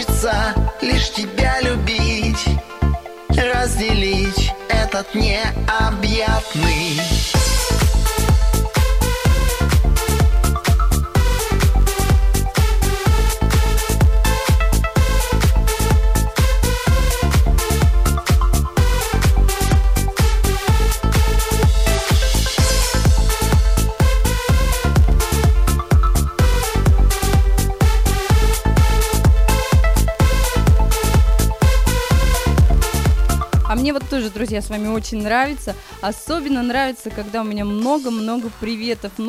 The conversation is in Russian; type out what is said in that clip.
хочется лишь тебя любить, разделить этот необъятный. А мне вот тоже, друзья, с вами очень нравится. Особенно нравится, когда у меня много-много приветов, много